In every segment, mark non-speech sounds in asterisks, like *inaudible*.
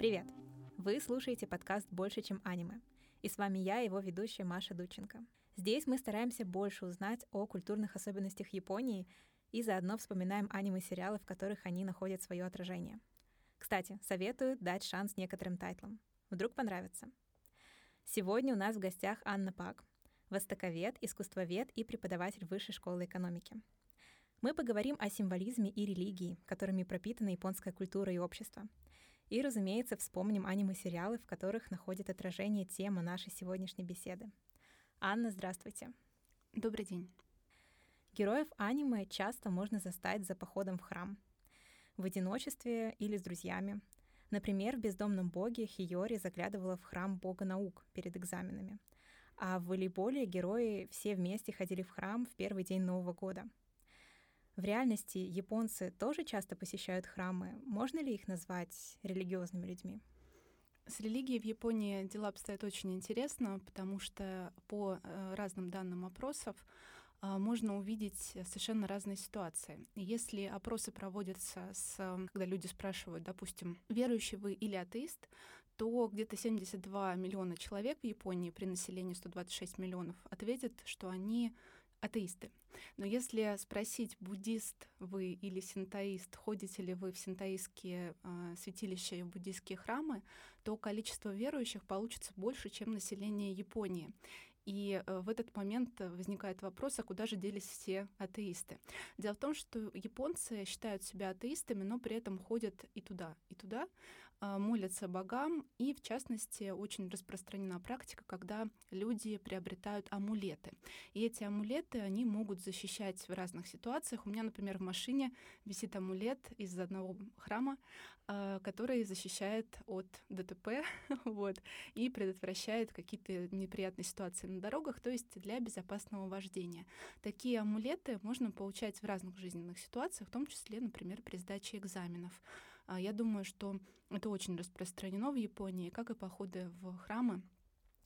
Привет! Вы слушаете подкаст «Больше, чем аниме». И с вами я, его ведущая Маша Дученко. Здесь мы стараемся больше узнать о культурных особенностях Японии и заодно вспоминаем аниме-сериалы, в которых они находят свое отражение. Кстати, советую дать шанс некоторым тайтлам. Вдруг понравится. Сегодня у нас в гостях Анна Пак, востоковед, искусствовед и преподаватель Высшей школы экономики. Мы поговорим о символизме и религии, которыми пропитана японская культура и общество. И, разумеется, вспомним аниме-сериалы, в которых находит отражение тема нашей сегодняшней беседы. Анна, здравствуйте. Добрый день. Героев аниме часто можно застать за походом в храм. В одиночестве или с друзьями. Например, в «Бездомном боге» Хиори заглядывала в храм бога наук перед экзаменами. А в волейболе герои все вместе ходили в храм в первый день Нового года — в реальности японцы тоже часто посещают храмы. Можно ли их назвать религиозными людьми? С религией в Японии дела обстоят очень интересно, потому что по э, разным данным опросов э, можно увидеть совершенно разные ситуации. Если опросы проводятся, с, когда люди спрашивают, допустим, верующий вы или атеист, то где-то 72 миллиона человек в Японии при населении 126 миллионов ответят, что они атеисты. Но если спросить, буддист вы или синтоист, ходите ли вы в синтоистские э, святилища и буддийские храмы, то количество верующих получится больше, чем население Японии. И э, в этот момент возникает вопрос, а куда же делись все атеисты? Дело в том, что японцы считают себя атеистами, но при этом ходят и туда, и туда, молятся богам, и в частности очень распространена практика, когда люди приобретают амулеты. И эти амулеты, они могут защищать в разных ситуациях. У меня, например, в машине висит амулет из одного храма, а, который защищает от ДТП *laughs* вот, и предотвращает какие-то неприятные ситуации на дорогах, то есть для безопасного вождения. Такие амулеты можно получать в разных жизненных ситуациях, в том числе, например, при сдаче экзаменов. А, я думаю, что это очень распространено в Японии, как и походы в храмы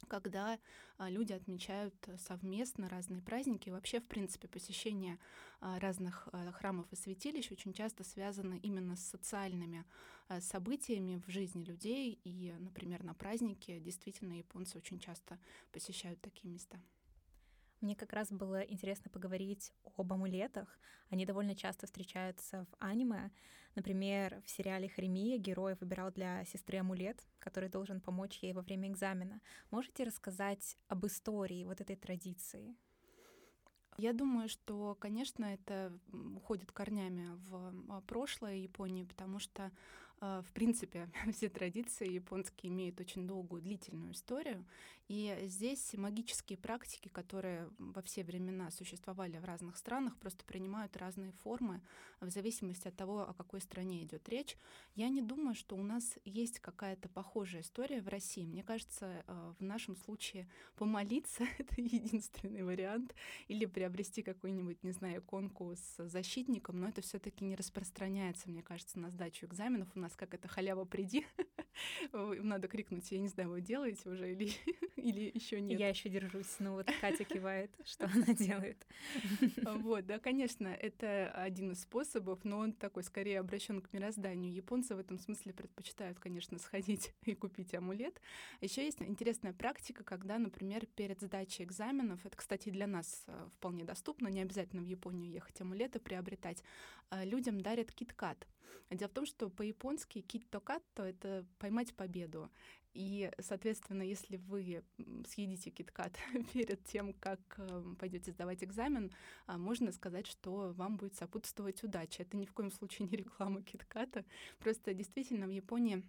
когда а, люди отмечают совместно разные праздники. Вообще, в принципе, посещение а, разных храмов и святилищ очень часто связано именно с социальными событиями в жизни людей. И, например, на праздники действительно японцы очень часто посещают такие места. Мне как раз было интересно поговорить об амулетах. Они довольно часто встречаются в аниме. Например, в сериале «Хремия» герой выбирал для сестры амулет, который должен помочь ей во время экзамена. Можете рассказать об истории вот этой традиции? Я думаю, что, конечно, это уходит корнями в а, прошлое Японии, потому что в принципе, *laughs* все традиции японские имеют очень долгую, длительную историю. И здесь магические практики, которые во все времена существовали в разных странах, просто принимают разные формы в зависимости от того, о какой стране идет речь. Я не думаю, что у нас есть какая-то похожая история в России. Мне кажется, а, в нашем случае помолиться *laughs* — это единственный вариант. Или приобрести какую-нибудь, не знаю, иконку с защитником, но это все таки не распространяется, мне кажется, на сдачу экзаменов. У нас нас как это халява приди. *laughs* Надо крикнуть, я не знаю, вы делаете уже или, *laughs* или еще нет. Я еще держусь. Ну вот Катя *laughs* кивает, что она делает. Вот, да, конечно, это один из способов, но он такой скорее обращен к мирозданию. Японцы в этом смысле предпочитают, конечно, сходить и купить амулет. Еще есть интересная практика, когда, например, перед сдачей экзаменов, это, кстати, для нас э, вполне доступно, не обязательно в Японию ехать амулеты приобретать, э, людям дарят киткат. Дело в том, что по-японски кит-то-катто — это поймать победу. И, соответственно, если вы съедите киткат *laughs* перед тем, как эм, пойдете сдавать экзамен, а, можно сказать, что вам будет сопутствовать удача. Это ни в коем случае не реклама китката. Просто действительно в Японии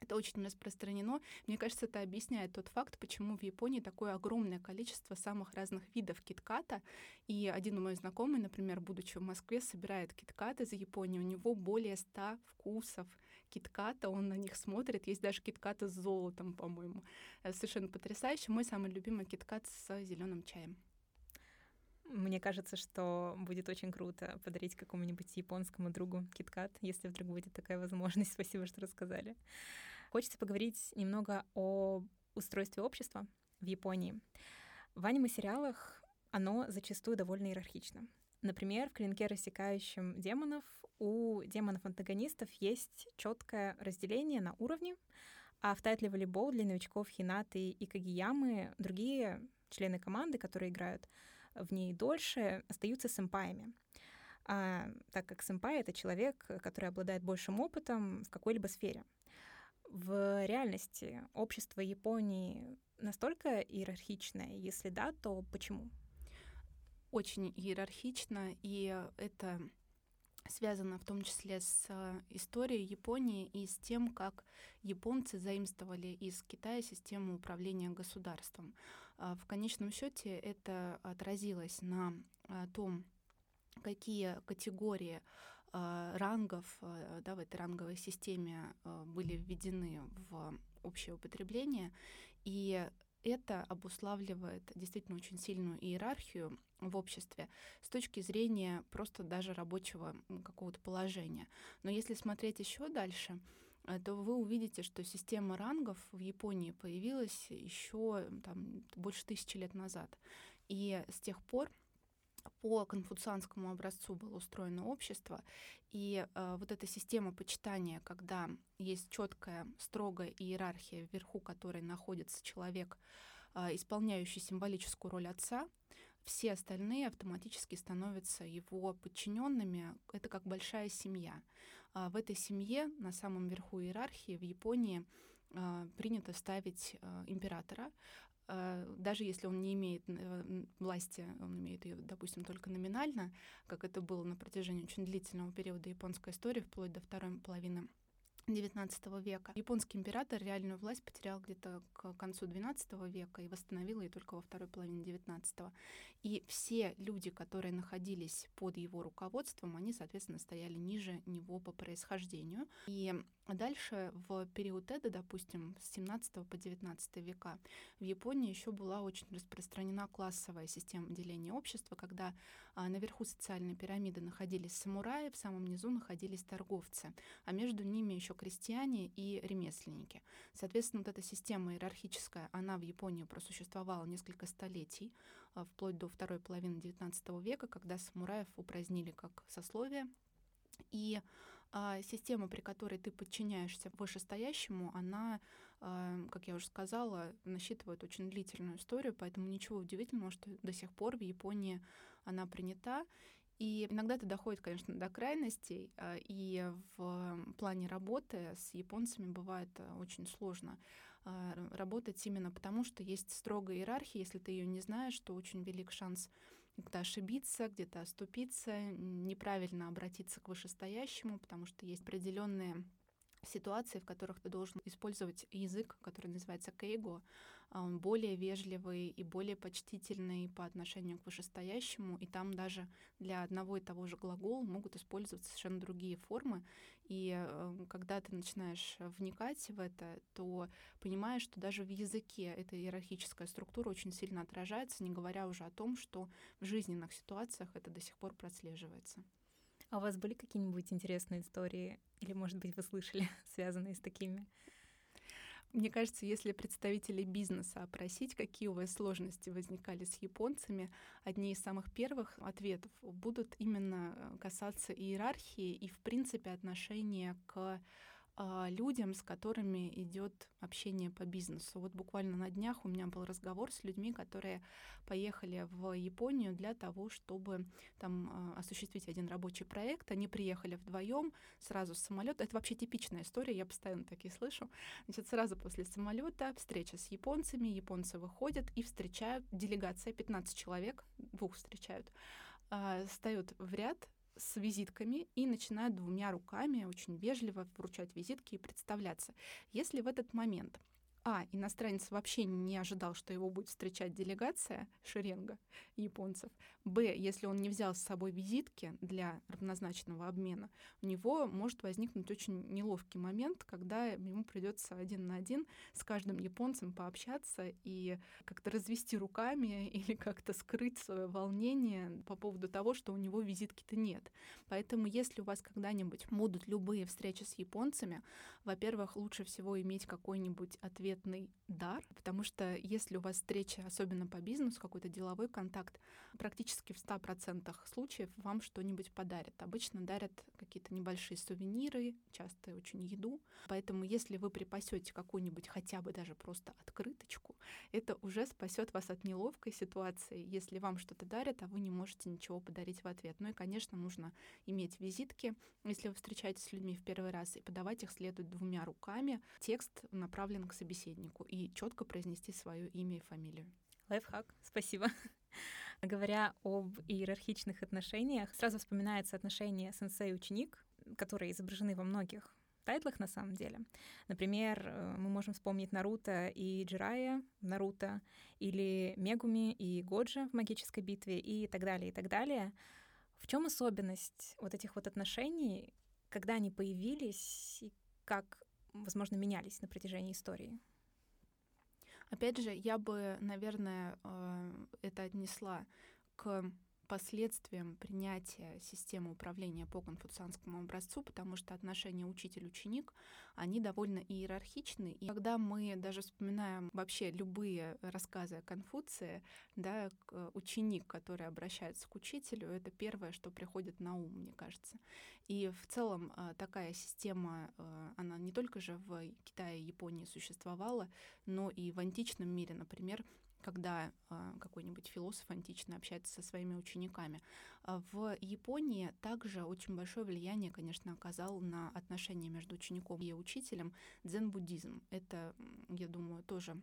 это очень распространено. Мне кажется, это объясняет тот факт, почему в Японии такое огромное количество самых разных видов китката. И один мой знакомый, например, будучи в Москве, собирает киткаты из Японии. У него более ста вкусов китката, он на них смотрит. Есть даже киткаты с золотом, по-моему. Э, совершенно потрясающе. Мой самый любимый киткат с зеленым чаем. Мне кажется, что будет очень круто подарить какому-нибудь японскому другу киткат, если вдруг будет такая возможность. *laughs* Спасибо, что рассказали. Хочется поговорить немного о устройстве общества в Японии. В аниме-сериалах оно зачастую довольно иерархично. Например, в клинке, рассекающем демонов, у демонов-антагонистов есть четкое разделение на уровни, а в тайтле волейбол для новичков Хинаты и Кагиямы другие члены команды, которые играют в ней дольше, остаются сэмпаями. А, так как сэмпай — это человек, который обладает большим опытом в какой-либо сфере. В реальности общество Японии настолько иерархичное? Если да, то почему? Очень иерархично, и это связано в том числе с э, историей Японии и с тем, как японцы заимствовали из Китая систему управления государством. А в конечном счете это отразилось на э, том, какие категории э, рангов да, в этой ранговой системе были введены в общее употребление. И это обуславливает действительно очень сильную иерархию в обществе с точки зрения просто даже рабочего какого-то положения. Но если смотреть еще дальше, то вы увидите, что система рангов в Японии появилась еще там, больше тысячи лет назад. И с тех пор по конфуцианскому образцу было устроено общество, и э, вот эта система почитания, когда есть четкая, строгая иерархия, вверху которой находится человек, э, исполняющий символическую роль отца, все остальные автоматически становятся его подчиненными. Это как большая семья. А в этой семье на самом верху иерархии в Японии э, принято ставить э, императора, даже если он не имеет э, власти, он имеет ее, допустим, только номинально, как это было на протяжении очень длительного периода японской истории, вплоть до второй половины XIX века. Японский император реальную власть потерял где-то к концу XII века и восстановил ее только во второй половине XIX. И все люди, которые находились под его руководством, они, соответственно, стояли ниже него по происхождению. И дальше в период Эда, допустим, с 17 по 19 века, в Японии еще была очень распространена классовая система деления общества, когда а, наверху социальной пирамиды находились самураи, в самом низу находились торговцы, а между ними еще крестьяне и ремесленники. Соответственно, вот эта система иерархическая, она в Японии просуществовала несколько столетий, а, вплоть до второй половины XIX века, когда самураев упразднили как сословие. И а, система, при которой ты подчиняешься вышестоящему, она, а, как я уже сказала, насчитывает очень длительную историю, поэтому ничего удивительного, что до сих пор в Японии она принята. И иногда это доходит, конечно, до крайностей, а, и в плане работы с японцами бывает а, очень сложно работать именно потому, что есть строгая иерархия, если ты ее не знаешь, то очень велик шанс где-то ошибиться, где-то оступиться, неправильно обратиться к вышестоящему, потому что есть определенные ситуации, в которых ты должен использовать язык, который называется кейго, а, он более вежливый и более почтительный по отношению к вышестоящему, и там даже для одного и того же глагола могут использоваться совершенно другие формы. И э, когда ты начинаешь вникать в это, то понимаешь, что даже в языке эта иерархическая структура очень сильно отражается, не говоря уже о том, что в жизненных ситуациях это до сих пор прослеживается. А у вас были какие-нибудь интересные истории, или, может быть, вы слышали, *laughs* связанные с такими? Мне кажется, если представителей бизнеса опросить, какие у вас сложности возникали с японцами, одни из самых первых ответов будут именно э, касаться иерархии и, в принципе, отношения к людям, с которыми идет общение по бизнесу. Вот буквально на днях у меня был разговор с людьми, которые поехали в Японию для того, чтобы там а, осуществить один рабочий проект. Они приехали вдвоем сразу с самолета. Это вообще типичная история, я постоянно такие слышу. Значит, сразу после самолета встреча с японцами, японцы выходят и встречают делегация 15 человек, двух встречают, а, встают в ряд с визитками и начинают двумя руками очень вежливо вручать визитки и представляться. Если в этот момент а. Иностранец вообще не ожидал, что его будет встречать делегация шеренга японцев. Б. Если он не взял с собой визитки для равнозначного обмена, у него может возникнуть очень неловкий момент, когда ему придется один на один с каждым японцем пообщаться и как-то развести руками *laughs* или как-то скрыть свое волнение по поводу того, что у него визитки-то нет. Поэтому если у вас когда-нибудь будут любые встречи с японцами, во-первых, лучше всего иметь какой-нибудь ответ ответный дар, потому что если у вас встреча, особенно по бизнесу, какой-то деловой контакт, практически в 100% случаев вам что-нибудь подарят. Обычно дарят какие-то небольшие сувениры, часто очень еду. Поэтому если вы припасете какую-нибудь хотя бы даже просто открыточку, это уже спасет вас от неловкой ситуации, если вам что-то дарят, а вы не можете ничего подарить в ответ. Ну и, конечно, нужно иметь визитки, если вы встречаетесь с людьми в первый раз, и подавать их следует двумя руками. Текст направлен к собеседнику и четко произнести свое имя и фамилию. Лайфхак, спасибо. *laughs* Говоря об иерархичных отношениях, сразу вспоминается отношение сенсей-ученик, которые изображены во многих тайтлах на самом деле. Например, э, мы можем вспомнить Наруто и Джирая Наруто, или Мегуми и Годжи в магической битве и так далее, и так далее. В чем особенность вот этих вот отношений, когда они появились и как, возможно, менялись на протяжении истории? Опять же, я бы, наверное, э, это отнесла к последствиям принятия системы управления по конфуцианскому образцу, потому что отношения учитель-ученик, они довольно иерархичны. И когда мы даже вспоминаем вообще любые рассказы о Конфуции, да, ученик, который обращается к учителю, это первое, что приходит на ум, мне кажется. И в целом а, такая система, а, она не только же в Китае и Японии существовала, но и в античном мире, например, когда э, какой-нибудь философ античный общается со своими учениками. В Японии также очень большое влияние, конечно, оказал на отношения между учеником и учителем дзен-буддизм. Это, я думаю, тоже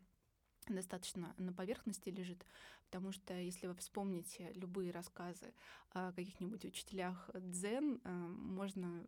достаточно на поверхности лежит, потому что если вы вспомните любые рассказы о каких-нибудь учителях дзен, э, можно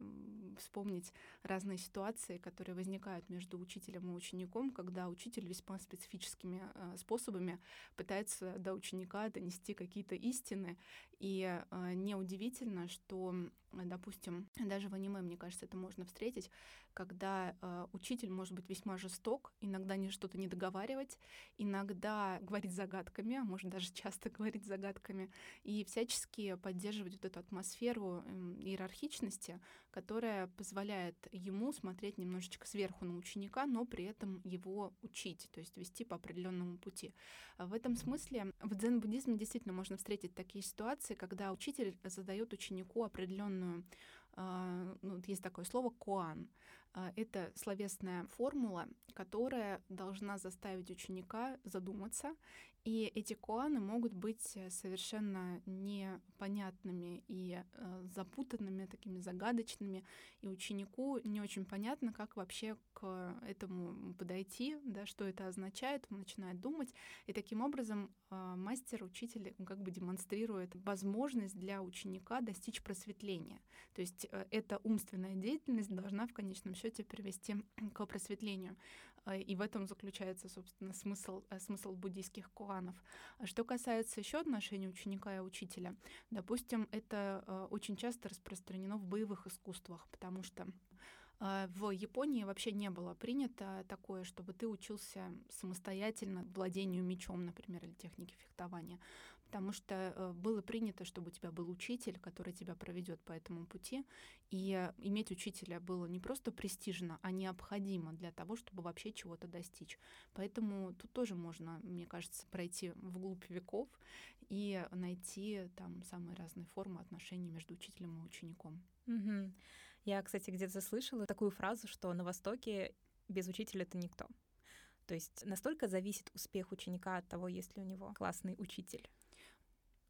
вспомнить разные ситуации, которые возникают между учителем и учеником, когда учитель весьма специфическими э, способами пытается до ученика донести какие-то истины, и э, неудивительно, что допустим, даже в аниме, мне кажется, это можно встретить, когда учитель может быть весьма жесток, иногда не что-то не договаривать, иногда говорить загадками, а может даже часто говорить загадками, и всячески поддерживать вот эту атмосферу э, иерархичности, которая позволяет ему смотреть немножечко сверху на ученика, но при этом его учить, то есть вести по определенному пути. В этом смысле в дзен-буддизме действительно можно встретить такие ситуации, когда учитель задает ученику определенную а, ну, есть такое слово «коан». А, это словесная формула, которая должна заставить ученика задуматься и эти коаны могут быть э, совершенно непонятными и э, запутанными, такими загадочными, и ученику не очень понятно, как вообще к этому подойти, да, что это означает, он начинает думать, и таким образом э, мастер, учитель как бы демонстрирует возможность для ученика достичь просветления. То есть э, эта умственная деятельность должна в конечном счете привести к просветлению. Э, и в этом заключается, собственно, смысл, э, смысл буддийских куанов. А что касается еще отношений ученика и учителя, допустим, это э, очень часто распространено в боевых искусствах, потому что в Японии вообще не было принято такое, чтобы ты учился самостоятельно владению мечом, например, или технике фехтования потому что э, было принято, чтобы у тебя был учитель, который тебя проведет по этому пути. И иметь учителя было не просто престижно, а необходимо для того, чтобы вообще чего-то достичь. Поэтому тут тоже можно, мне кажется, пройти вглубь веков и найти там самые разные формы отношений между учителем и учеником. Угу. Я, кстати, где-то слышала такую фразу, что на Востоке без учителя ты никто. То есть настолько зависит успех ученика от того, есть ли у него классный учитель.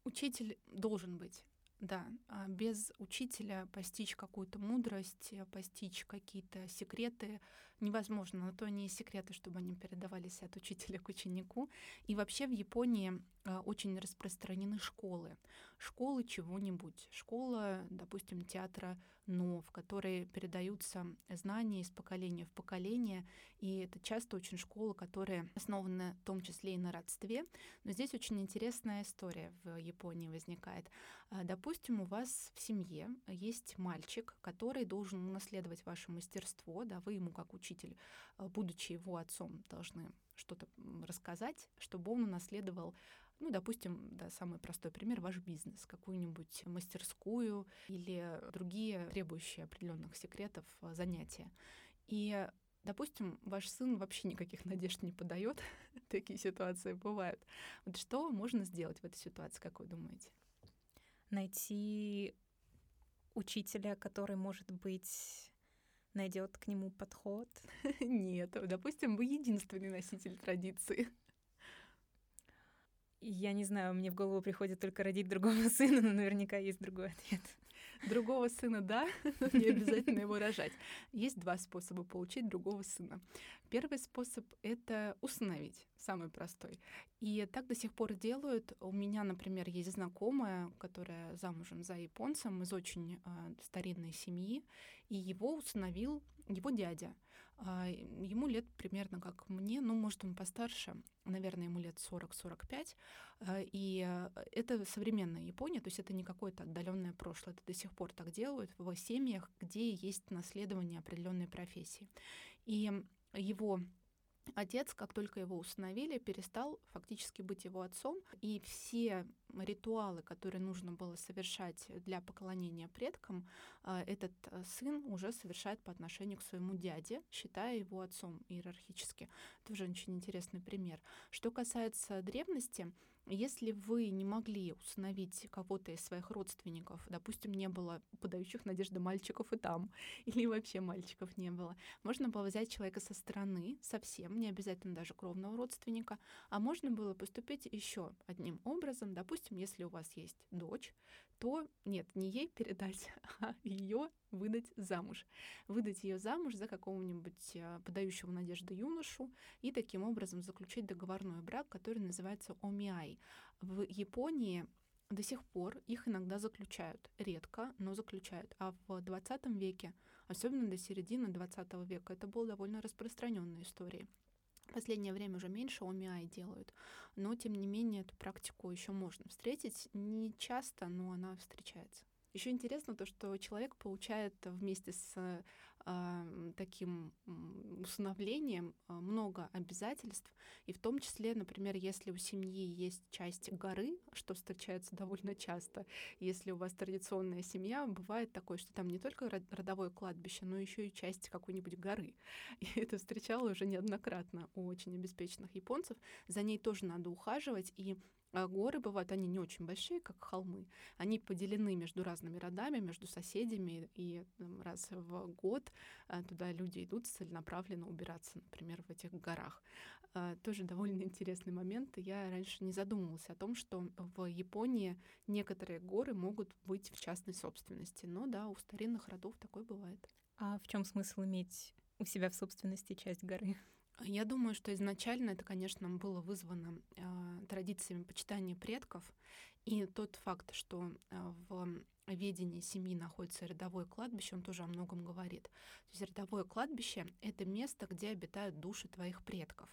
Учитель должен быть. Да, а без учителя постичь какую-то мудрость, постичь какие-то секреты невозможно. Но то не секреты, чтобы они передавались от учителя к ученику. И вообще в Японии а, очень распространены школы. Школы чего-нибудь. Школа, допустим, театра но в которой передаются знания из поколения в поколение. И это часто очень школы, которые основаны в том числе и на родстве. Но здесь очень интересная история в Японии возникает. А, допустим, у вас в семье есть мальчик, который должен унаследовать ваше мастерство, да, вы ему как учитель, а, будучи его отцом, должны что-то рассказать, чтобы он унаследовал ну, допустим, да, самый простой пример — ваш бизнес, какую-нибудь мастерскую или другие требующие определенных секретов а, занятия. И Допустим, ваш сын вообще никаких надежд не подает, *laughs* такие ситуации бывают. Вот что можно сделать в этой ситуации, как вы думаете? Найти учителя, который, может быть, найдет к нему подход? *laughs* Нет, допустим, вы единственный носитель традиции. Я не знаю, мне в голову приходит только родить другого *laughs* сына, но наверняка есть другой ответ. Другого сына, да, *laughs* не обязательно его рожать. Есть два способа получить другого сына. Первый способ — это установить, самый простой. И так до сих пор делают. У меня, например, есть знакомая, которая замужем за японцем из очень э, старинной семьи, и его установил его дядя. А, ему лет примерно как мне, ну, может, он постарше, наверное, ему лет 40-45. А, и это современная Япония, то есть это не какое-то отдаленное прошлое. Это до сих пор так делают в семьях, где есть наследование определенной профессии. И его Отец, как только его установили, перестал фактически быть его отцом, и все ритуалы, которые нужно было совершать для поклонения предкам, а, этот э, сын уже совершает по отношению к своему дяде, считая его отцом иерархически. Тоже очень интересный пример. Что касается древности, если вы не могли установить кого-то из своих родственников, допустим, не было подающих надежды мальчиков и там, *laughs* или вообще мальчиков не было, можно было взять человека со стороны, совсем, не обязательно даже кровного родственника, а можно было поступить еще одним образом. Допустим, если у вас есть дочь, то нет, не ей передать, *laughs* а ее выдать замуж. Выдать ее замуж за какого-нибудь э, подающего надежды юношу и таким образом заключить договорной брак, который называется омиай. В Японии до сих пор их иногда заключают. Редко, но заключают. А в 20 веке, особенно до середины 20 века, это была довольно распространенная история. Последнее время уже меньше ОМИАИ делают, но тем не менее эту практику еще можно встретить. Не часто, но она встречается. Еще интересно то, что человек получает вместе с таким усыновлением э, много обязательств, и в том числе, например, если у семьи есть часть горы, что встречается довольно часто, если у вас традиционная семья, бывает такое, что там не только родовое кладбище, но еще и часть какой-нибудь горы. *laughs* И это встречало уже неоднократно у очень обеспеченных японцев. За ней тоже надо ухаживать, и а горы бывают, они не очень большие, как холмы. Они поделены между разными родами, между соседями, и раз в год а, туда люди идут целенаправленно убираться, например, в этих горах. А, тоже довольно интересный момент. Я раньше не задумывалась о том, что в Японии некоторые горы могут быть в частной собственности. Но да, у старинных родов такое бывает. А в чем смысл иметь у себя в собственности часть горы? Я думаю, что изначально это, конечно, было вызвано э, традициями почитания предков, и тот факт, что э, в ведении семьи находится рядовое кладбище, он тоже о многом говорит. То есть рядовое кладбище — это место, где обитают души твоих предков.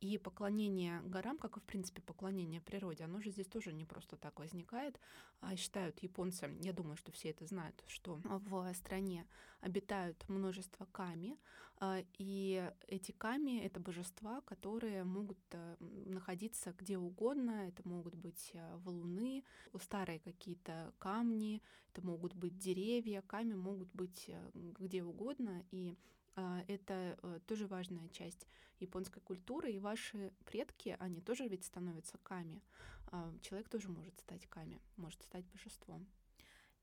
И поклонение горам, как и, в принципе, поклонение природе, оно же здесь тоже не просто так возникает. А считают японцы, я думаю, что все это знают, что в стране обитают множество ками, а, и эти ками — это божества, которые могут э, находиться где угодно. Это могут быть э, валуны, старые какие-то камни, это могут быть деревья, ками могут быть э, где угодно. И а, это э, тоже важная часть японской культуры, и ваши предки, они тоже ведь становятся ками. А, человек тоже может стать ками, может стать божеством.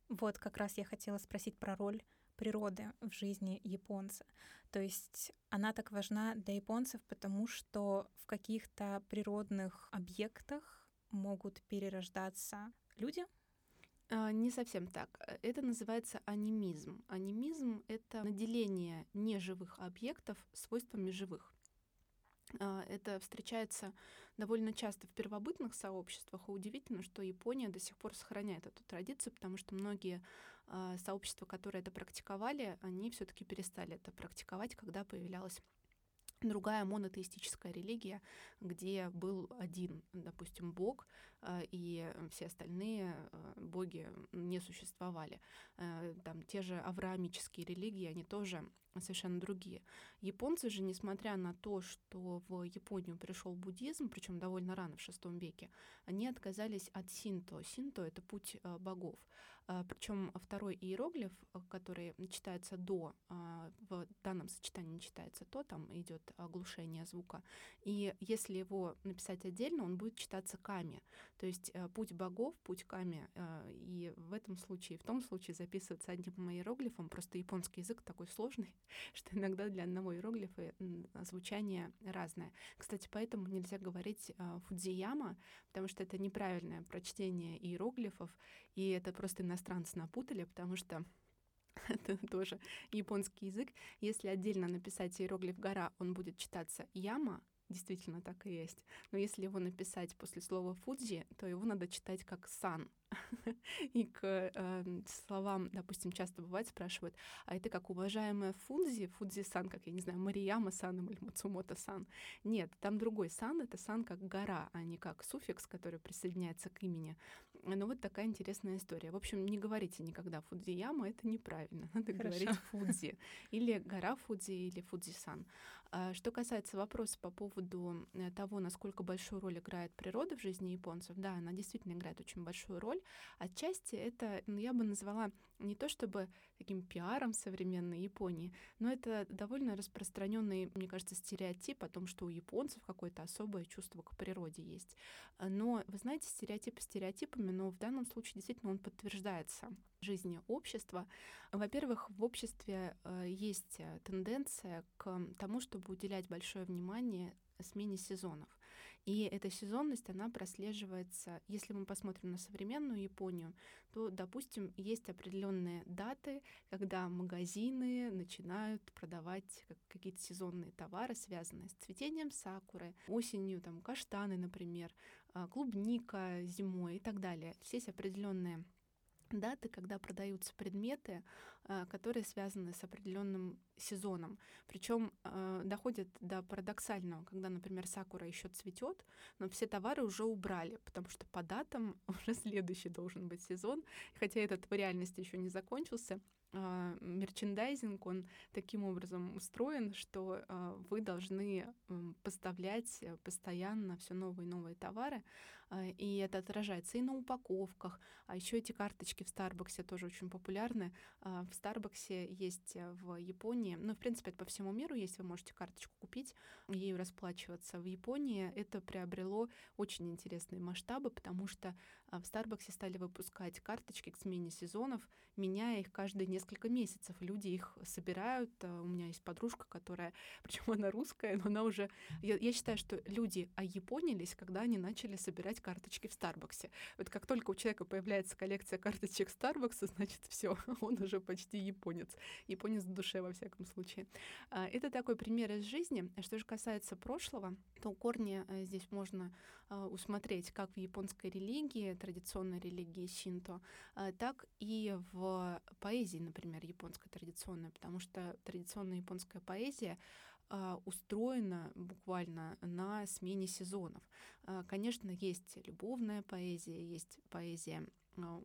Вот как раз я хотела спросить про роль природы в жизни японца. То есть она так важна для японцев, потому что в каких-то природных объектах могут перерождаться люди, не совсем так. Это называется анимизм. Анимизм — это наделение неживых объектов свойствами живых. А, это встречается довольно часто в первобытных сообществах, и удивительно, что Япония до сих пор сохраняет эту традицию, потому что многие а, сообщества, которые это практиковали, они все таки перестали это практиковать, когда появлялась другая монотеистическая религия, где был один, допустим, бог, э, и все остальные э, боги не существовали. Э, там те же авраамические религии, они тоже совершенно другие. Японцы же, несмотря на то, что в Японию пришел буддизм, причем довольно рано, в VI веке, они отказались от синто. Синто — это путь богов. А, Причем второй иероглиф, который читается до, а, в данном сочетании читается то, там идет оглушение звука. И если его написать отдельно, он будет читаться ками. То есть э, путь богов, путь ками. Э, и в этом случае, в том случае записывается одним иероглифом. Просто японский язык такой сложный, *laughs* что иногда для одного иероглифа звучание разное. Кстати, поэтому нельзя говорить э, Фудзияма, потому что это неправильное прочтение иероглифов, и это просто иностранцы напутали, потому что *laughs* это тоже японский язык. Если отдельно написать иероглиф «гора», он будет читаться «яма», действительно так и есть. Но если его написать после слова «фудзи», то его надо читать как «сан». *laughs* И к э, словам, допустим, часто бывает спрашивают, а это как уважаемая Фудзи, Фудзи-сан, как, я не знаю, Марияма-сан или Мацумото-сан. Нет, там другой сан, это сан как гора, а не как суффикс, который присоединяется к имени. Ну вот такая интересная история. В общем, не говорите никогда Фудзияма, это неправильно. *laughs* Надо Хорошо. говорить *laughs* Фудзи. Или гора Фудзи, или Фудзи-сан. А что касается вопроса по поводу э, того, насколько большую роль играет природа в жизни японцев, да, она действительно играет очень большую роль. Отчасти это, ну, я бы назвала не то чтобы таким пиаром современной Японии, но это довольно распространенный, мне кажется, стереотип о том, что у японцев какое-то особое чувство к природе есть. Но, вы знаете, стереотипы стереотипами, но в данном случае действительно он подтверждается жизни общества. Во-первых, в обществе э, есть э, тенденция к тому, чтобы уделять большое внимание смене сезонов. И эта сезонность, она прослеживается, если мы посмотрим на современную Японию, то, допустим, есть определенные даты, когда магазины начинают продавать какие-то сезонные товары, связанные с цветением сакуры, осенью там каштаны, например, а, клубника зимой и так далее. Здесь определенные даты, когда продаются предметы, а, которые связаны с определенным сезоном. Причем э, доходит до парадоксального, когда, например, сакура еще цветет, но все товары уже убрали, потому что по датам *laughs* уже следующий должен быть сезон, хотя этот в реальности еще не закончился. Э, мерчендайзинг, он таким образом устроен, что э, вы должны э, поставлять постоянно все новые и новые товары, э, и это отражается и на упаковках, а еще эти карточки в Старбаксе тоже очень популярны. Э, в Старбаксе есть в Японии, ну, в принципе, это по всему миру есть, вы можете карточку купить, ею расплачиваться. В Японии это приобрело очень интересные масштабы, потому что в Старбаксе стали выпускать карточки к смене сезонов, меняя их каждые несколько месяцев. Люди их собирают. У меня есть подружка, которая, *laughs* причем она русская, но она уже... Я, я считаю, что люди ояпонились, когда они начали собирать карточки в Старбаксе. Вот как только у человека появляется коллекция карточек Старбакса, значит, все, *laughs* он уже почти японец. Японец в душе, во всяком случае. А, это такой пример из жизни. Что же касается прошлого, то корни э, здесь можно а, усмотреть как в японской религии, традиционной религии синто, а, так и в поэзии, например, японской традиционной, потому что традиционная японская поэзия устроена буквально на смене сезонов. Конечно, есть любовная поэзия, есть поэзия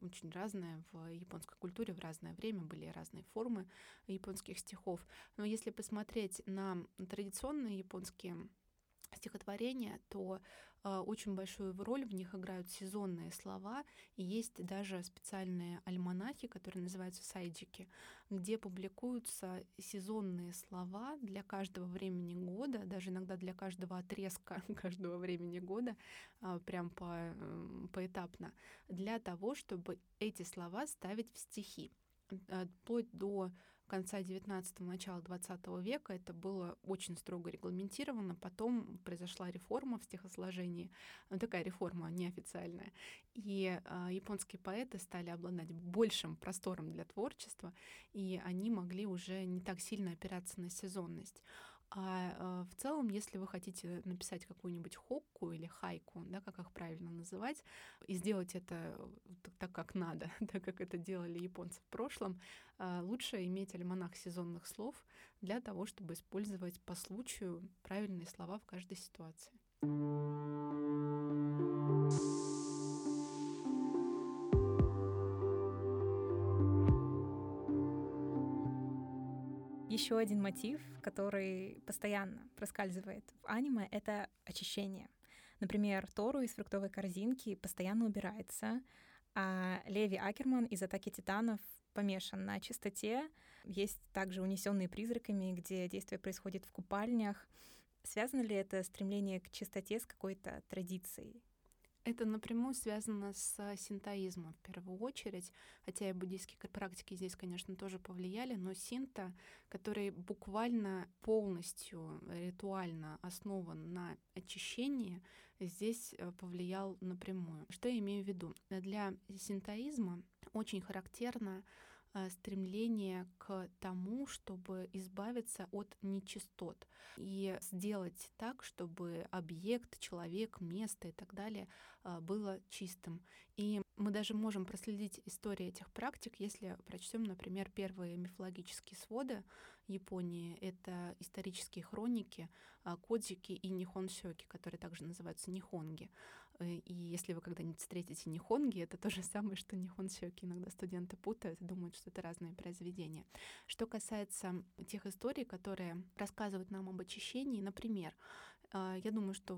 очень разная в японской культуре в разное время, были разные формы японских стихов. Но если посмотреть на традиционные японские стихотворения, то очень большую роль в них играют сезонные слова, и есть даже специальные альманахи, которые называются сайджики, где публикуются сезонные слова для каждого времени года, даже иногда для каждого отрезка *laughs* каждого времени года, э, прям по, поэтапно, для того, чтобы эти слова ставить в стихи. Э, вплоть до конца 19-го, начала 20 века это было очень строго регламентировано. Потом произошла реформа в стихосложении, ну, такая реформа неофициальная. И э, японские поэты стали обладать большим простором для творчества, и они могли уже не так сильно опираться на сезонность. А э, в целом, если вы хотите написать какую-нибудь хокку или хайку, да, как их правильно называть, и сделать это так, как надо, *laughs* так как это делали японцы в прошлом, э, лучше иметь альманах сезонных слов для того, чтобы использовать по случаю правильные слова в каждой ситуации. Еще один мотив, который постоянно проскальзывает в аниме, это очищение. Например, Тору из фруктовой корзинки постоянно убирается, А Леви Акерман из «Атаки титанов» помешан на чистоте. Есть также «Унесенные призраками», где действие происходит в купальнях. Связано ли это стремление к чистоте с какой-то традицией? Это напрямую связано с синтоизмом в первую очередь, хотя и буддийские практики здесь, конечно, тоже повлияли, но синта, который буквально полностью ритуально основан на очищении, здесь э, повлиял напрямую. Что я имею в виду? Для синтоизма очень характерно Э, стремление к тому, чтобы избавиться от нечистот и сделать так, чтобы объект, человек, место и так далее э, было чистым. И мы даже можем проследить историю этих практик, если прочтем, например, первые мифологические своды Японии. Это исторические хроники э, Кодзики и Нихонсёки, которые также называются Нихонги. Э, и если вы когда-нибудь встретите нихонги, это то же самое, что нихонсёки. Иногда студенты путают и думают, что это разные произведения. Что касается тех историй, которые рассказывают нам об очищении, например, а, я думаю, что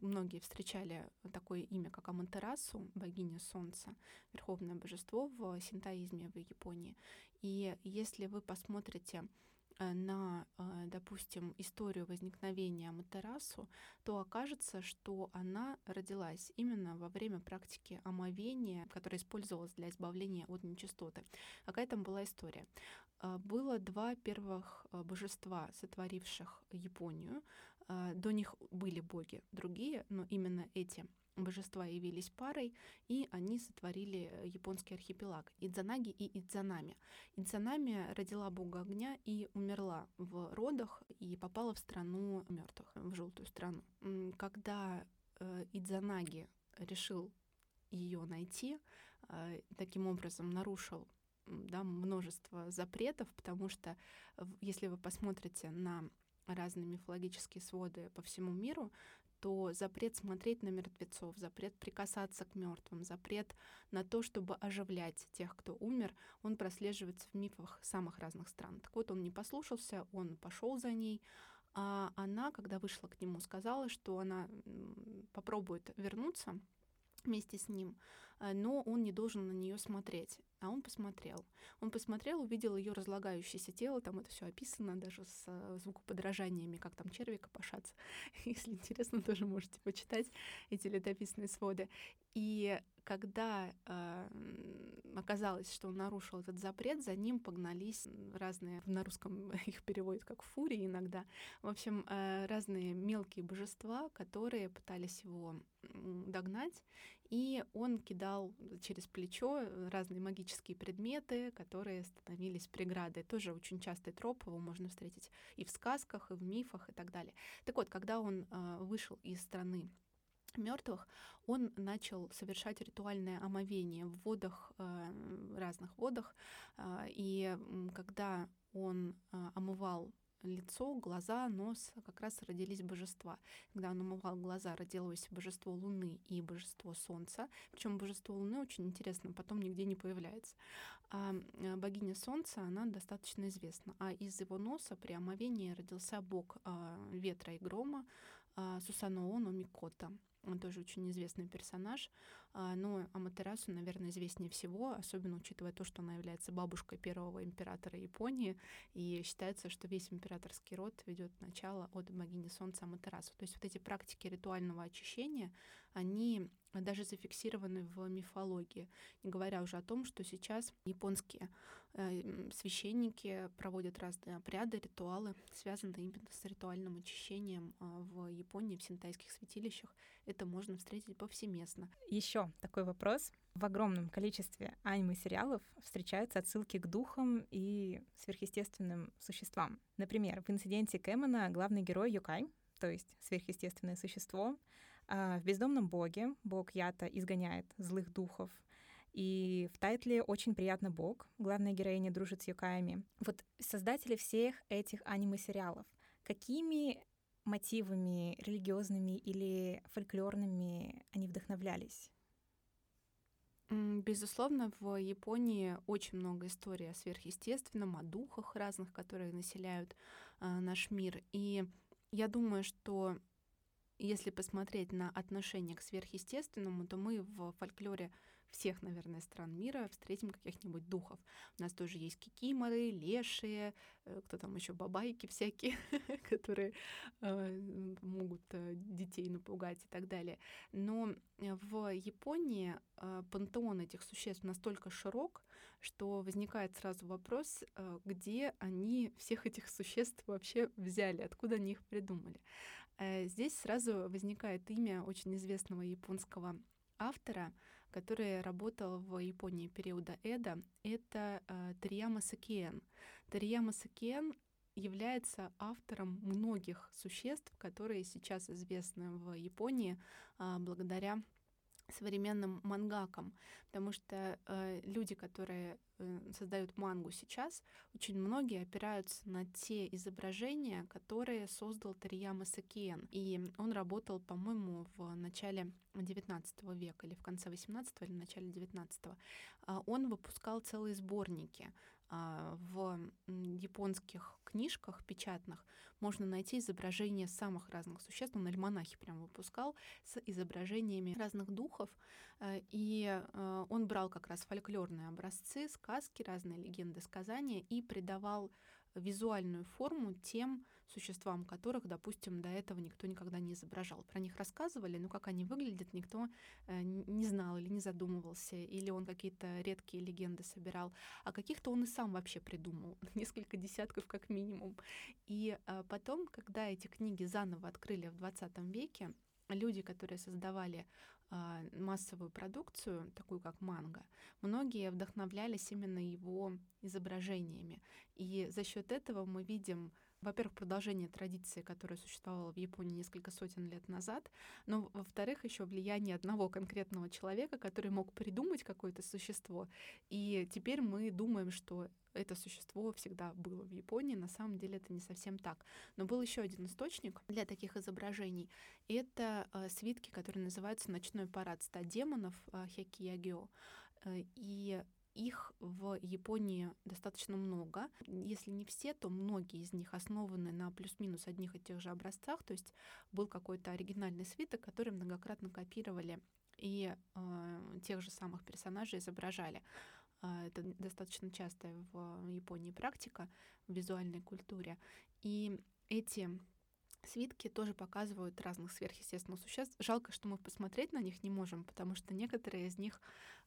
многие встречали такое имя, как Амантерасу, богиня солнца, верховное божество в синтоизме в Японии. И если вы посмотрите Э, на, э, допустим, историю возникновения Аматерасу, то окажется, что она родилась именно во время практики омовения, которая использовалась для избавления от нечистоты. Какая там была история? Э, было два первых божества, сотворивших Японию. До них были боги другие, но именно эти божества явились парой, и они сотворили э, японский архипелаг Идзанаги и Идзанами. Идзанами родила бога огня и умерла в родах и попала в страну мертвых, в желтую страну. Когда э, Идзанаги решил ее найти, э, таким образом нарушил да, множество запретов, потому что если вы посмотрите на разные мифологические своды по всему миру, то запрет смотреть на мертвецов, запрет прикасаться к мертвым, запрет на то, чтобы оживлять тех, кто умер, он прослеживается в мифах самых разных стран. Так вот, он не послушался, он пошел за ней, а она, когда вышла к нему, сказала, что она попробует вернуться вместе с ним, но он не должен на нее смотреть. А он посмотрел. Он посмотрел, увидел ее разлагающееся тело, там это все описано, даже с э, звукоподражаниями, как там черви копошатся. *laughs* Если интересно, тоже можете почитать эти летописные своды. И когда э, оказалось, что он нарушил этот запрет, за ним погнались разные, на русском *laughs* их переводят как фурии иногда, в общем, э, разные мелкие божества, которые пытались его догнать, и он кидал через плечо разные магические предметы, которые становились преградой. Тоже очень частый троп, его можно встретить и в сказках, и в мифах, и так далее. Так вот, когда он э, вышел из страны мертвых, он начал совершать ритуальное омовение в водах, э, разных водах, э, и когда он омывал лицо, глаза, нос, как раз родились божества. Когда он умывал глаза, родилось божество Луны и божество Солнца. Причем божество Луны очень интересно, потом нигде не появляется. А богиня Солнца, она достаточно известна. А из его носа при омовении родился бог а, ветра и грома а, Сусаноо Микота. Он тоже очень известный персонаж. А, но Аматерасу, наверное, известнее всего, особенно учитывая то, что она является бабушкой первого императора Японии, и считается, что весь императорский род ведет начало от богини Солнца Аматерасу. То есть вот эти практики ритуального очищения, они даже зафиксированы в мифологии, не говоря уже о том, что сейчас японские священники проводят разные обряды, ритуалы, связанные именно с ритуальным очищением э, в Японии, в синтайских святилищах. Это можно встретить повсеместно. Еще такой вопрос. В огромном количестве аниме-сериалов встречаются отсылки к духам и сверхъестественным существам. Например, в инциденте Кэмона главный герой Юкай, то есть сверхъестественное существо, а, в «Бездомном боге» бог Ята изгоняет злых духов, и в тайтле «Очень приятно Бог» главная героиня дружит с юкаями. Вот создатели всех этих аниме-сериалов, какими мотивами религиозными или фольклорными они вдохновлялись? Безусловно, в Японии очень много историй о сверхъестественном, о духах разных, которые населяют э, наш мир. И я думаю, что если посмотреть на отношение к сверхъестественному, то мы в фольклоре всех, наверное, стран мира встретим каких-нибудь духов. У нас тоже есть кикиморы, лешие, э, кто там еще бабайки всякие, *laughs* которые э, могут э, детей напугать и так далее. Но в Японии пантеон этих существ настолько широк, что возникает сразу вопрос, где они всех этих существ вообще взяли, откуда они их придумали. Здесь сразу возникает имя очень известного японского автора, который работал в Японии периода Эда, это э, Тарияма Сакиен. Тарияма Сакиен является автором многих существ, которые сейчас известны в Японии э, благодаря современным мангакам, потому что э, люди, которые э, создают мангу сейчас, очень многие опираются на те изображения, которые создал Тарияма Сакиен. И он работал, по-моему, в начале XIX века или в конце XVIII или в начале XIX. Э, он выпускал целые сборники а, в японских книжках печатных можно найти изображения самых разных существ. Он альманахи прям выпускал с изображениями разных духов. Э, и э, он брал как раз фольклорные образцы, сказки, разные легенды, сказания и придавал визуальную форму тем существам, которых, допустим, до этого никто никогда не изображал. Про них рассказывали, но как они выглядят, никто э, не знал или не задумывался, или он какие-то редкие легенды собирал, а каких-то он и сам вообще придумал, *laughs* несколько десятков как минимум. И э, потом, когда эти книги заново открыли в 20 веке, люди, которые создавали а, массовую продукцию, такую как манго, многие вдохновлялись именно его изображениями. И за счет этого мы видим во-первых, продолжение традиции, которая существовала в Японии несколько сотен лет назад, но, во-вторых, еще влияние одного конкретного человека, который мог придумать какое-то существо. И теперь мы думаем, что это существо всегда было в Японии. На самом деле это не совсем так. Но был еще один источник для таких изображений. Это э, свитки, которые называются «Ночной парад ста демонов» э, Хекиягио. Э, и их в Японии достаточно много. Если не все, то многие из них основаны на плюс-минус одних и тех же образцах. То есть был какой-то оригинальный свиток, который многократно копировали и э, тех же самых персонажей изображали. Э, это достаточно частая в Японии практика в визуальной культуре. И эти свитки тоже показывают разных сверхъестественных существ. Жалко, что мы посмотреть на них не можем, потому что некоторые из них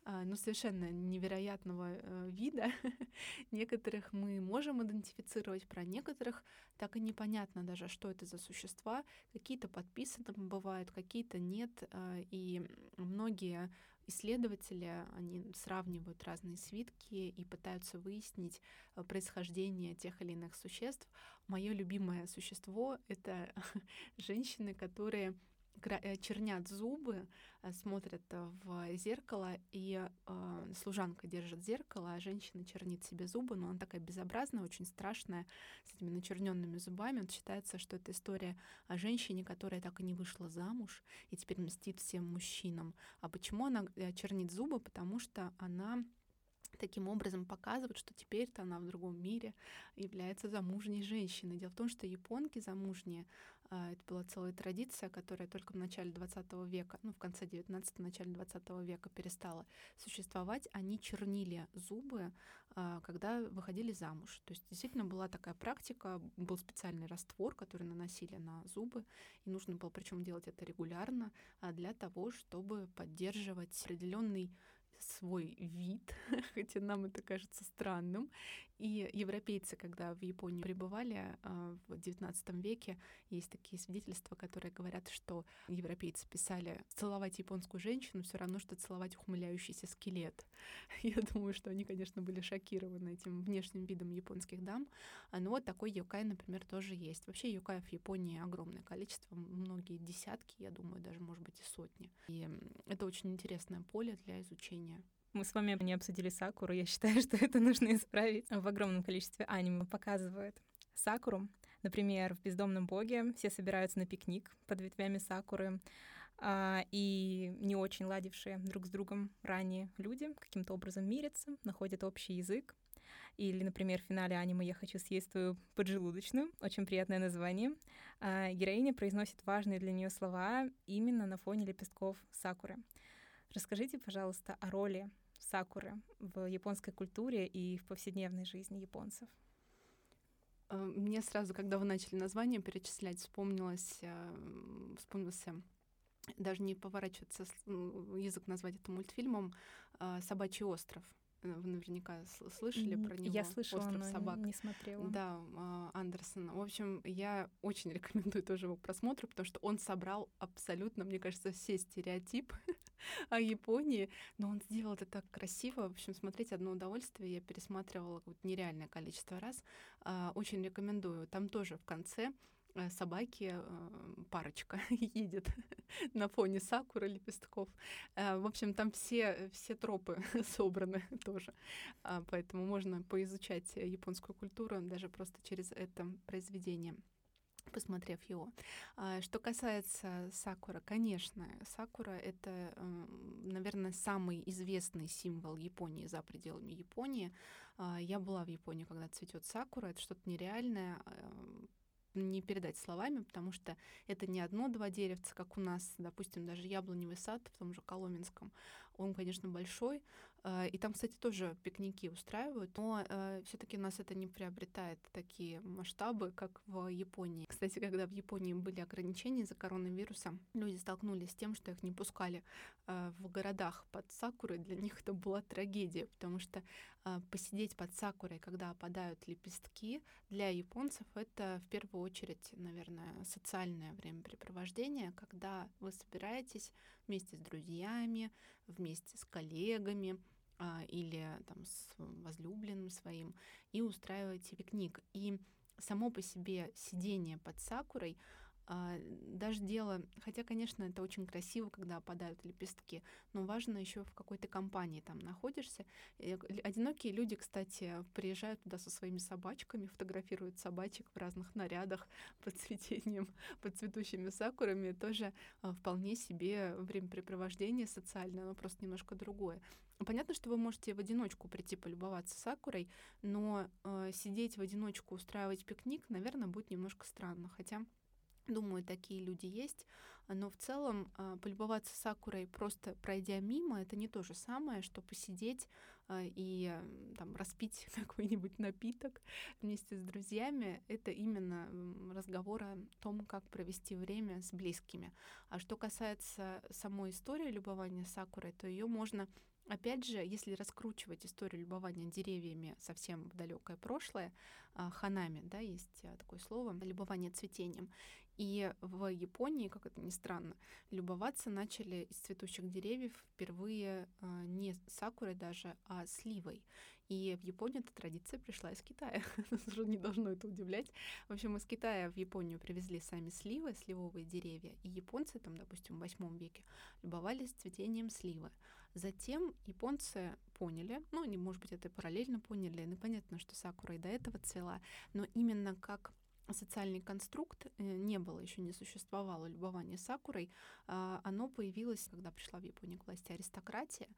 а, ну, совершенно невероятного э, вида. *laughs* Некоторых мы можем идентифицировать, про некоторых так и непонятно даже, что это за существа. Какие-то подписаны бывают, какие-то нет. А, и многие исследователи, они сравнивают разные свитки и пытаются выяснить э, происхождение тех или иных существ. Мое любимое существо — это *laughs* женщины, которые чернят зубы, э, смотрят э, в зеркало, и э, служанка держит зеркало, а женщина чернит себе зубы, но она такая безобразная, очень страшная, с этими начерненными зубами. Вот считается, что это история о женщине, которая так и не вышла замуж и теперь мстит всем мужчинам. А почему она чернит зубы? Потому что она таким образом показывает, что теперь-то она в другом мире является замужней женщиной. Дело в том, что японки замужние это была целая традиция, которая только в начале 20 века, ну, в конце 19 начале 20 века перестала существовать. Они чернили зубы, а, когда выходили замуж. То есть действительно была такая практика, был специальный раствор, который наносили на зубы, и нужно было причем делать это регулярно а, для того, чтобы поддерживать определенный свой вид, *laughs* хотя нам это кажется странным. И европейцы, когда в Японию прибывали а, в XIX веке, есть такие свидетельства, которые говорят, что европейцы писали «целовать японскую женщину все равно, что целовать ухмыляющийся скелет». *laughs* Я думаю, что они, конечно, были шокированы этим внешним видом японских дам. А, но вот такой юкай, например, тоже есть. Вообще юкаев в Японии огромное количество, многие десятки, я думаю, даже, может быть, и сотни. И это очень интересное поле для изучения. Мы с вами не обсудили Сакуру. Я считаю, *laughs* что это нужно исправить. В огромном количестве аниме показывают Сакуру. Например, в «Бездомном боге» все собираются на пикник под ветвями Сакуры, а, и не очень ладившие друг с другом ранее люди каким-то образом мирятся, находят общий язык. Или, например, в финале аниме «Я хочу съесть твою поджелудочную», очень приятное название. А, героиня произносит важные для нее слова именно на фоне лепестков сакуры. Расскажите, пожалуйста, о роли сакуры в японской культуре и в повседневной жизни японцев. Э, мне сразу, когда вы начали название перечислять, вспомнилось, э, вспомнился даже не поворачиваться язык назвать это мультфильмом а, «Собачий остров». Э, вы наверняка слышали про него. Я слышала, «Остров но собак». не смотрела. Да, Андерсон. В общем, я очень *laughs* рекомендую тоже его просмотру, потому что он собрал абсолютно, мне кажется, все стереотипы *laughs* о Японии, но он сделал это так красиво. В общем, смотреть одно удовольствие. Я пересматривала нереальное количество раз. А, очень рекомендую. Там тоже в конце Э, собаки, э, парочка *laughs* едет *laughs* на фоне сакуры лепестков. Э, в общем, там все, все тропы собраны тоже. А, поэтому можно поизучать японскую культуру даже просто через это произведение посмотрев его. А, что касается сакура, конечно, сакура — это, наверное, самый известный символ Японии за пределами Японии. А, я была в Японии, когда цветет сакура. Это что-то нереальное не передать словами, потому что это не одно-два деревца, как у нас, допустим, даже яблоневый сад в том же Коломенском. Он, конечно, большой, а, и там, кстати, тоже пикники устраивают, но э, все-таки у нас это не приобретает такие масштабы, как в Японии. Кстати, когда в Японии были ограничения из-за коронавируса, люди столкнулись с тем, что их не пускали э, в городах под сакурой. Для них это была трагедия, потому что э, посидеть под сакурой, когда опадают лепестки, для японцев это в первую очередь, наверное, социальное времяпрепровождение, когда вы собираетесь вместе с друзьями, вместе с коллегами, а, или там с возлюбленным своим и устраиваете пикник. И само по себе сидение под сакурой даже дело, хотя, конечно, это очень красиво, когда опадают лепестки, но важно еще в какой то компании там находишься. И одинокие люди, кстати, приезжают туда со своими собачками, фотографируют собачек в разных нарядах *laughs* под цветением, *laughs* под цветущими сакурами. Тоже а, вполне себе времяпрепровождение социальное, но просто немножко другое. Понятно, что вы можете в одиночку прийти полюбоваться сакурой, но э, сидеть в одиночку, устраивать пикник, наверное, будет немножко странно. Хотя Думаю, такие люди есть. Но в целом э, полюбоваться сакурой, просто пройдя мимо, это не то же самое, что посидеть э, и там, распить *laughs* какой-нибудь напиток вместе с друзьями. Это именно разговор о том, как провести время с близкими. А что касается самой истории любования сакурой, то ее можно Опять же, если раскручивать историю любования деревьями совсем в далекое прошлое, а, ханами, да, есть а, такое слово, любование цветением. И в Японии, как это ни странно, любоваться начали из цветущих деревьев впервые а, не сакурой даже, а сливой. И в Японию эта традиция пришла из Китая. *laughs* не должно это удивлять. В общем, из Китая в Японию привезли сами сливы, сливовые деревья. И японцы там, допустим, в восьмом веке любовались цветением сливы. Затем японцы поняли, ну, они, может быть, это параллельно поняли, ну, понятно, что сакура и до этого цвела, но именно как социальный конструкт э, не было, еще не существовало любование сакурой. А, оно появилось, когда пришла в Японию к власти аристократия,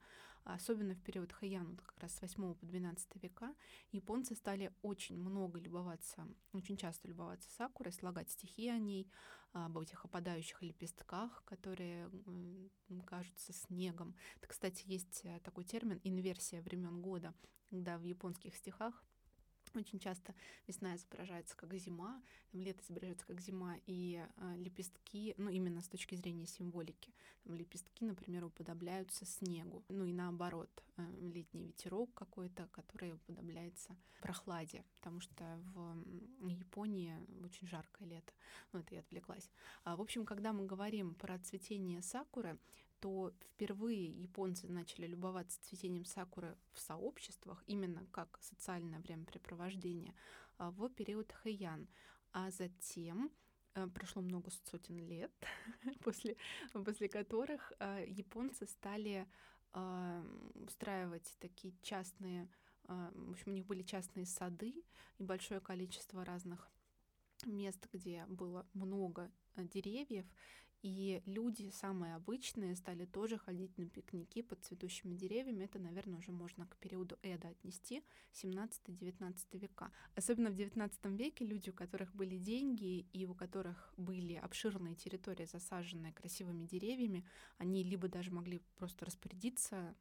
особенно в период вот как раз с 8 по 12 века, японцы стали очень много любоваться, очень часто любоваться сакурой, слагать стихи о ней, об этих опадающих лепестках, которые кажутся снегом. Это, кстати, есть э, такой термин инверсия времен года, когда в японских стихах очень часто весна изображается как зима, там лето изображается как зима, и э, лепестки, ну именно с точки зрения символики, там, лепестки, например, уподобляются снегу, ну и наоборот, э, летний ветерок какой-то, который уподобляется прохладе, потому что в Японии очень жаркое лето. Ну это я отвлеклась. А, в общем, когда мы говорим про цветение сакуры, то впервые японцы начали любоваться цветением сакуры в сообществах, именно как социальное времяпрепровождение, а, в период Хэйян. А затем э, прошло много сотен лет, *laughs* после, после которых а, японцы стали а, устраивать такие частные, в общем, у них были частные сады и большое количество разных мест, где было много э, деревьев, И люди самые обычные стали тоже ходить на пикники под цветущими деревьями. Это, наверное, уже можно к периоду Эда отнести, 17-19 века. Особенно в 19 веке люди, у которых были деньги и у которых были обширные территории, засаженные красивыми деревьями, они либо даже могли просто распорядиться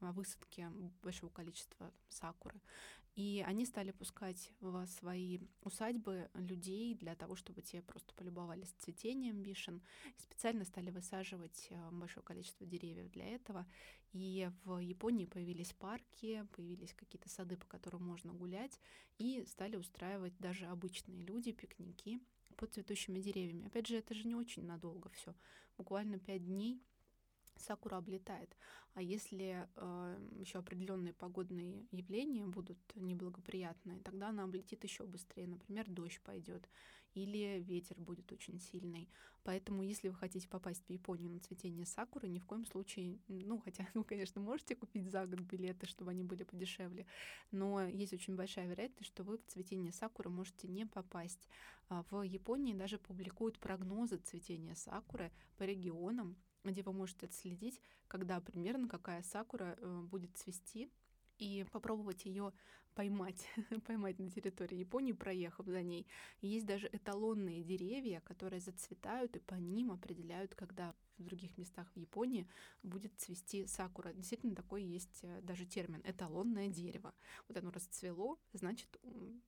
о высадке большого количества сакуры, и они стали пускать в свои усадьбы людей для того, чтобы те просто полюбовались цветением вишен. И специально стали высаживать э, большое количество деревьев для этого. И в Японии появились парки, появились какие-то сады, по которым можно гулять, и стали устраивать даже обычные люди пикники под цветущими деревьями. Опять же, это же не очень надолго все. Буквально пять дней сакура облетает. А если э, еще определенные погодные явления будут неблагоприятные, тогда она облетит еще быстрее. Например, дождь пойдет или ветер будет очень сильный. Поэтому, если вы хотите попасть в Японию на цветение сакуры, ни в коем случае, ну, хотя вы, *laughs* конечно, можете купить за год билеты, чтобы они были подешевле, но есть очень большая вероятность, что вы в цветение сакуры можете не попасть. А в Японии даже публикуют прогнозы цветения сакуры по регионам, где вы можете отследить, когда примерно какая сакура э, будет цвести, и попробовать ее поймать, *laughs* поймать на территории Японии, проехав за ней. Есть даже эталонные деревья, которые зацветают, и по ним определяют, когда в других местах в Японии будет цвести сакура. Действительно, такой есть э, даже термин эталонное дерево. Вот оно расцвело, значит,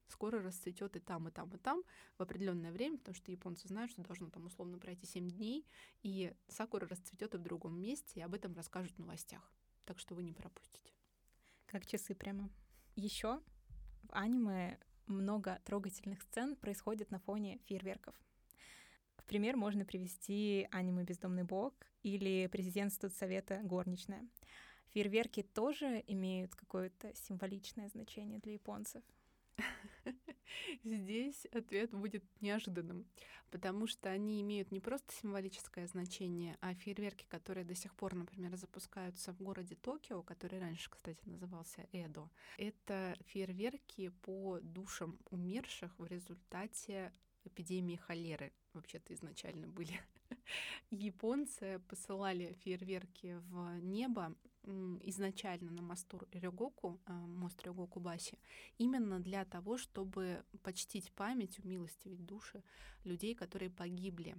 скоро расцветет и там, и там, и там в определенное время, потому что японцы знают, что должно там условно пройти 7 дней, и сакура расцветет и в другом месте, и об этом расскажут в новостях. Так что вы не пропустите. Как часы прямо. Еще в аниме много трогательных сцен происходит на фоне фейерверков. Пример можно привести аниме «Бездомный бог» или «Президент совета горничная». Фейерверки тоже имеют какое-то символичное значение для японцев *laughs* — Здесь ответ будет неожиданным, потому что они имеют не просто символическое значение, а фейерверки, которые до сих пор, например, запускаются в городе Токио, который раньше, кстати, назывался Эдо, это фейерверки по душам умерших в результате эпидемии холеры вообще-то изначально были. *laughs* Японцы посылали фейерверки в небо изначально на мосту Рёгоку, а, мост Рёгоку Баси, именно для того, чтобы почтить память, умилостивить души людей, которые погибли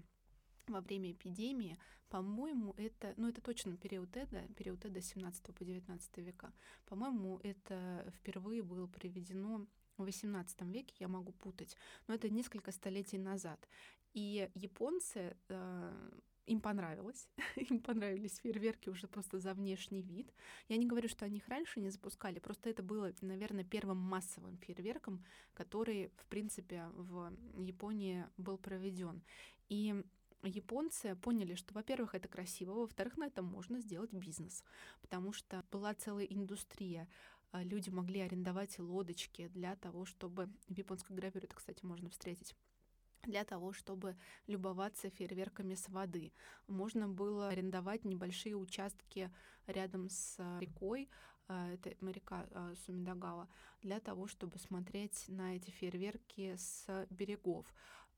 во время эпидемии, по-моему, это, ну это точно период Эда, период Эда 17 по 19 века, по-моему, это впервые было приведено в XVIII веке, я могу путать, но это несколько столетий назад. И японцы э, им понравилось. *laughs* им понравились фейерверки уже просто за внешний вид. Я не говорю, что они их раньше не запускали, просто это было, наверное, первым массовым фейерверком, который, в принципе, в Японии был проведен. И японцы поняли, что, во-первых, это красиво, во-вторых, на этом можно сделать бизнес, потому что была целая индустрия а, люди могли арендовать лодочки для того, чтобы... В японской гравюре это, кстати, можно встретить для того, чтобы любоваться фейерверками с воды. Можно было арендовать небольшие участки рядом с рекой, а, это река а, Сумидагава, для того, чтобы смотреть на эти фейерверки с берегов.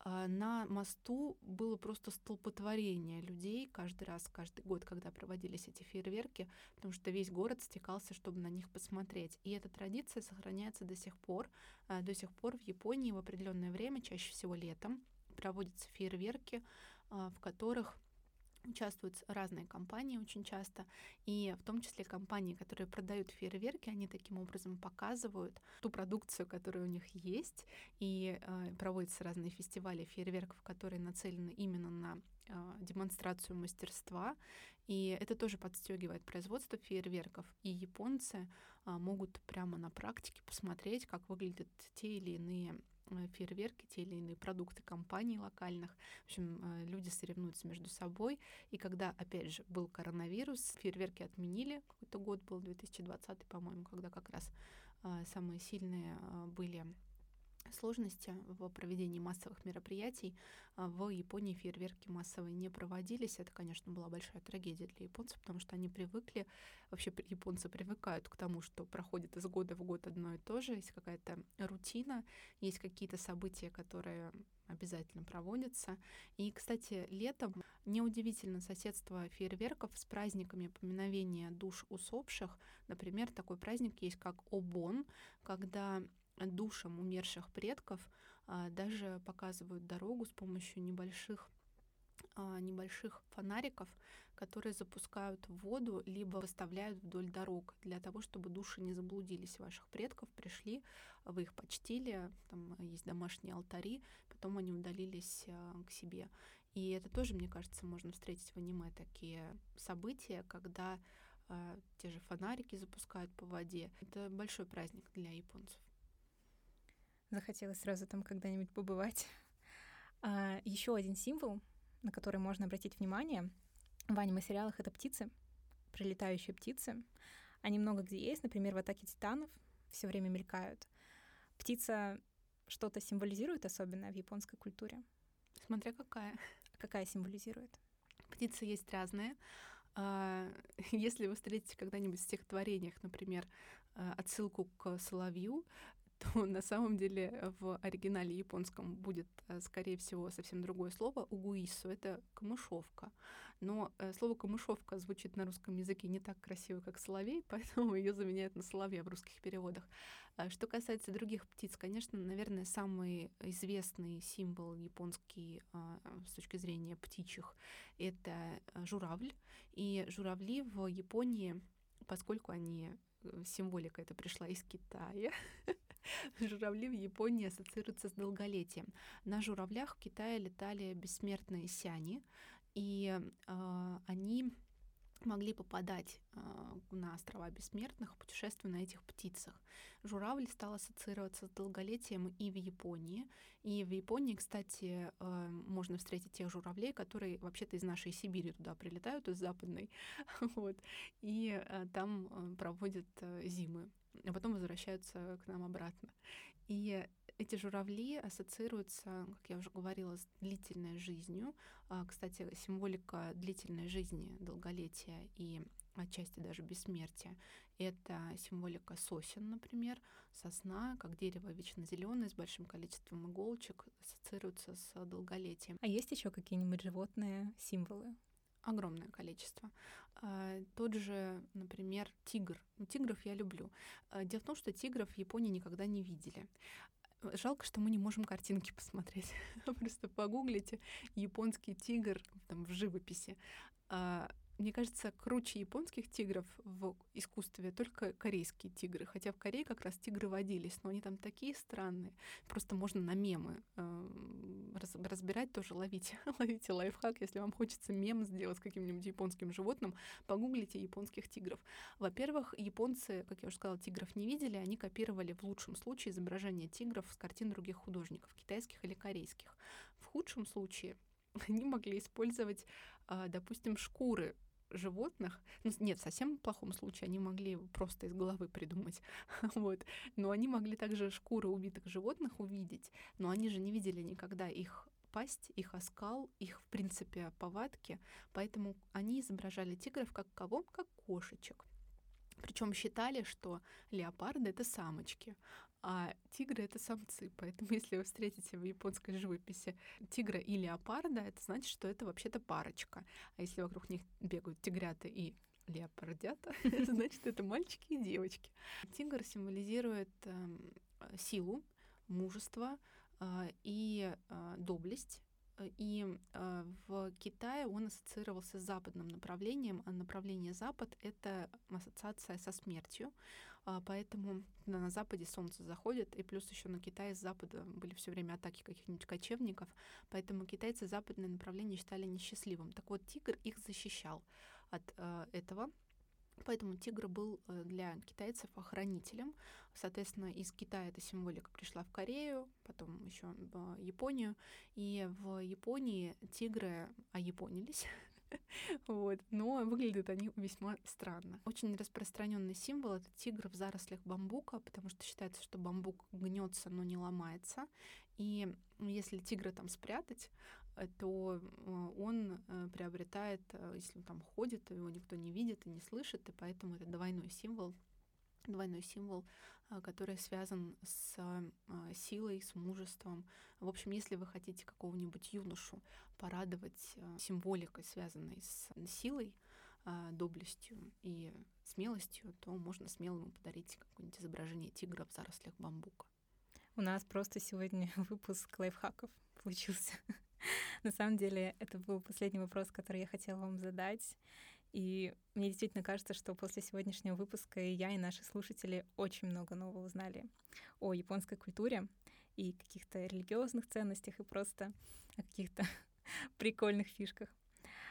А, на мосту было просто столпотворение людей каждый раз, каждый год, когда проводились эти фейерверки, потому что весь город стекался, чтобы на них посмотреть. И эта традиция сохраняется до сих пор. А, до сих пор в Японии в определенное время, чаще всего летом, проводятся фейерверки, а, в которых участвуют разные компании очень часто, и в том числе компании, которые продают фейерверки, они таким образом показывают ту продукцию, которая у них есть, и э, проводятся разные фестивали фейерверков, которые нацелены именно на э, демонстрацию мастерства, и это тоже подстегивает производство фейерверков, и японцы э, могут прямо на практике посмотреть, как выглядят те или иные фейерверки, те или иные продукты компаний локальных. В общем, э, люди соревнуются между собой. И когда, опять же, был коронавирус, фейерверки отменили. Какой-то год был 2020, по-моему, когда как раз э, самые сильные были сложности в проведении массовых мероприятий. А, в Японии фейерверки массовые не проводились. Это, конечно, была большая трагедия для японцев, потому что они привыкли, вообще японцы привыкают к тому, что проходит из года в год одно и то же, есть какая-то рутина, есть какие-то события, которые обязательно проводятся. И, кстати, летом неудивительно соседство фейерверков с праздниками поминовения душ усопших. Например, такой праздник есть, как Обон, когда душам умерших предков а, даже показывают дорогу с помощью небольших а, небольших фонариков, которые запускают в воду, либо выставляют вдоль дорог для того, чтобы души не заблудились ваших предков, пришли, вы их почтили, там есть домашние алтари, потом они удалились а, к себе. И это тоже, мне кажется, можно встретить в аниме такие события, когда э, те же фонарики запускают по воде. Это большой праздник для японцев. Захотелось сразу там когда-нибудь побывать. *laughs* А, еще один символ, на который можно обратить внимание в аниме-сериалах, это птицы, прилетающие птицы. Они много где есть, например, в «Атаке титанов» все время мелькают. Птица что-то символизирует особенное в японской культуре? Смотря какая. Какая символизирует? Птицы есть разные. А, *laughs* если вы встретите когда-нибудь в стихотворениях, например, а, отсылку к соловью, то на самом деле в оригинале японском будет, э, скорее всего, совсем другое слово. Угуису — это камышовка. Но э, слово камышовка звучит на русском языке не так красиво, как соловей, *laughs* поэтому ее заменяют на соловья в русских переводах. А что касается других птиц, конечно, наверное, самый известный символ японский а, с точки зрения птичьих — это э, журавль. И журавли в Японии, поскольку они символика это пришла из Китая, *laughs* *laughs* Журавли в Японии ассоциируются с долголетием. На журавлях в Китае летали бессмертные сяни, и э, они могли попадать э, на острова бессмертных, путешествуя на этих птицах. Журавль стал ассоциироваться с долголетием и в Японии. И в Японии, кстати, э, можно встретить тех журавлей, которые вообще-то из нашей Сибири туда прилетают, из западной, *laughs* вот, и э, там проводят зимы а потом возвращаются к нам обратно. И эти журавли ассоциируются, как я уже говорила, с длительной жизнью. А, кстати, символика длительной жизни, долголетия и отчасти даже бессмертия. Это символика сосен, например, сосна, как дерево вечно зеленое с большим количеством иголочек, ассоциируется с долголетием. А есть еще какие-нибудь животные символы? Огромное количество. А, тот же, например, тигр. Ну, тигров я люблю. А, дело в том, что тигров в Японии никогда не видели. Жалко, что мы не можем картинки посмотреть. *laughs* Просто погуглите японский тигр там, в живописи. Мне кажется, круче японских тигров в искусстве только корейские тигры. Хотя в Корее как раз тигры водились, но они там такие странные. Просто можно на мемы э, разбирать тоже, ловите. *laughs* ловите лайфхак. Если вам хочется мем сделать с каким-нибудь японским животным, погуглите японских тигров. Во-первых, японцы, как я уже сказала, тигров не видели, они копировали в лучшем случае изображение тигров с картин других художников, китайских или корейских. В худшем случае *laughs* они могли использовать, а, допустим, шкуры животных, ну нет, в совсем плохом случае они могли просто из головы придумать, *laughs* вот, но они могли также шкуры убитых животных увидеть, но они же не видели никогда их пасть, их оскал, их, в принципе, повадки, поэтому они изображали тигров как кого? Как кошечек. Причем считали, что леопарды — это самочки, а тигры — это самцы. Поэтому *laughs* если вы встретите в японской живописи тигра и леопарда, это значит, что это вообще-то парочка. А если вокруг них бегают тигрята и леопардята, *laughs* значит, это мальчики и девочки. Тигр символизирует э, силу, мужество э, и э, доблесть. И э, в Китае он ассоциировался с западным направлением, а направление Запад — это ассоциация со смертью. А, поэтому на Западе солнце заходит, и плюс еще на Китае с Запада были все время атаки каких-нибудь кочевников, поэтому китайцы западное направление считали несчастливым. Так вот, тигр их защищал от э, этого. Поэтому тигр был э, для китайцев охранителем. Соответственно, из Китая эта символика пришла в Корею, потом еще в Японию. И в Японии тигры ояпонились, *laughs* Вот. Но выглядят они весьма странно. Очень распространенный символ — это тигр в зарослях бамбука, потому что считается, что бамбук гнется, но не ломается. И если тигра там спрятать, то э, он э, приобретает, если он там ходит, его никто не видит и не слышит, и поэтому это двойной символ, двойной символ, который связан с силой, с мужеством. В общем, если вы хотите какого-нибудь юношу порадовать символикой, связанной с силой, доблестью и смелостью, то можно смело ему подарить какое-нибудь изображение тигра в зарослях бамбука. У нас просто сегодня *laughs* выпуск лайфхаков получился. *laughs* На самом деле, это был последний вопрос, который я хотела вам задать. И мне действительно кажется, что после сегодняшнего выпуска и я, и наши слушатели очень много нового узнали о японской культуре и каких-то религиозных ценностях, и просто о каких-то *laughs* прикольных фишках.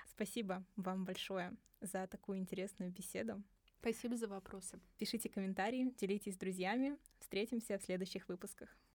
Спасибо вам большое за такую интересную беседу. Спасибо за вопросы. Пишите комментарии, делитесь с друзьями. Встретимся в следующих выпусках.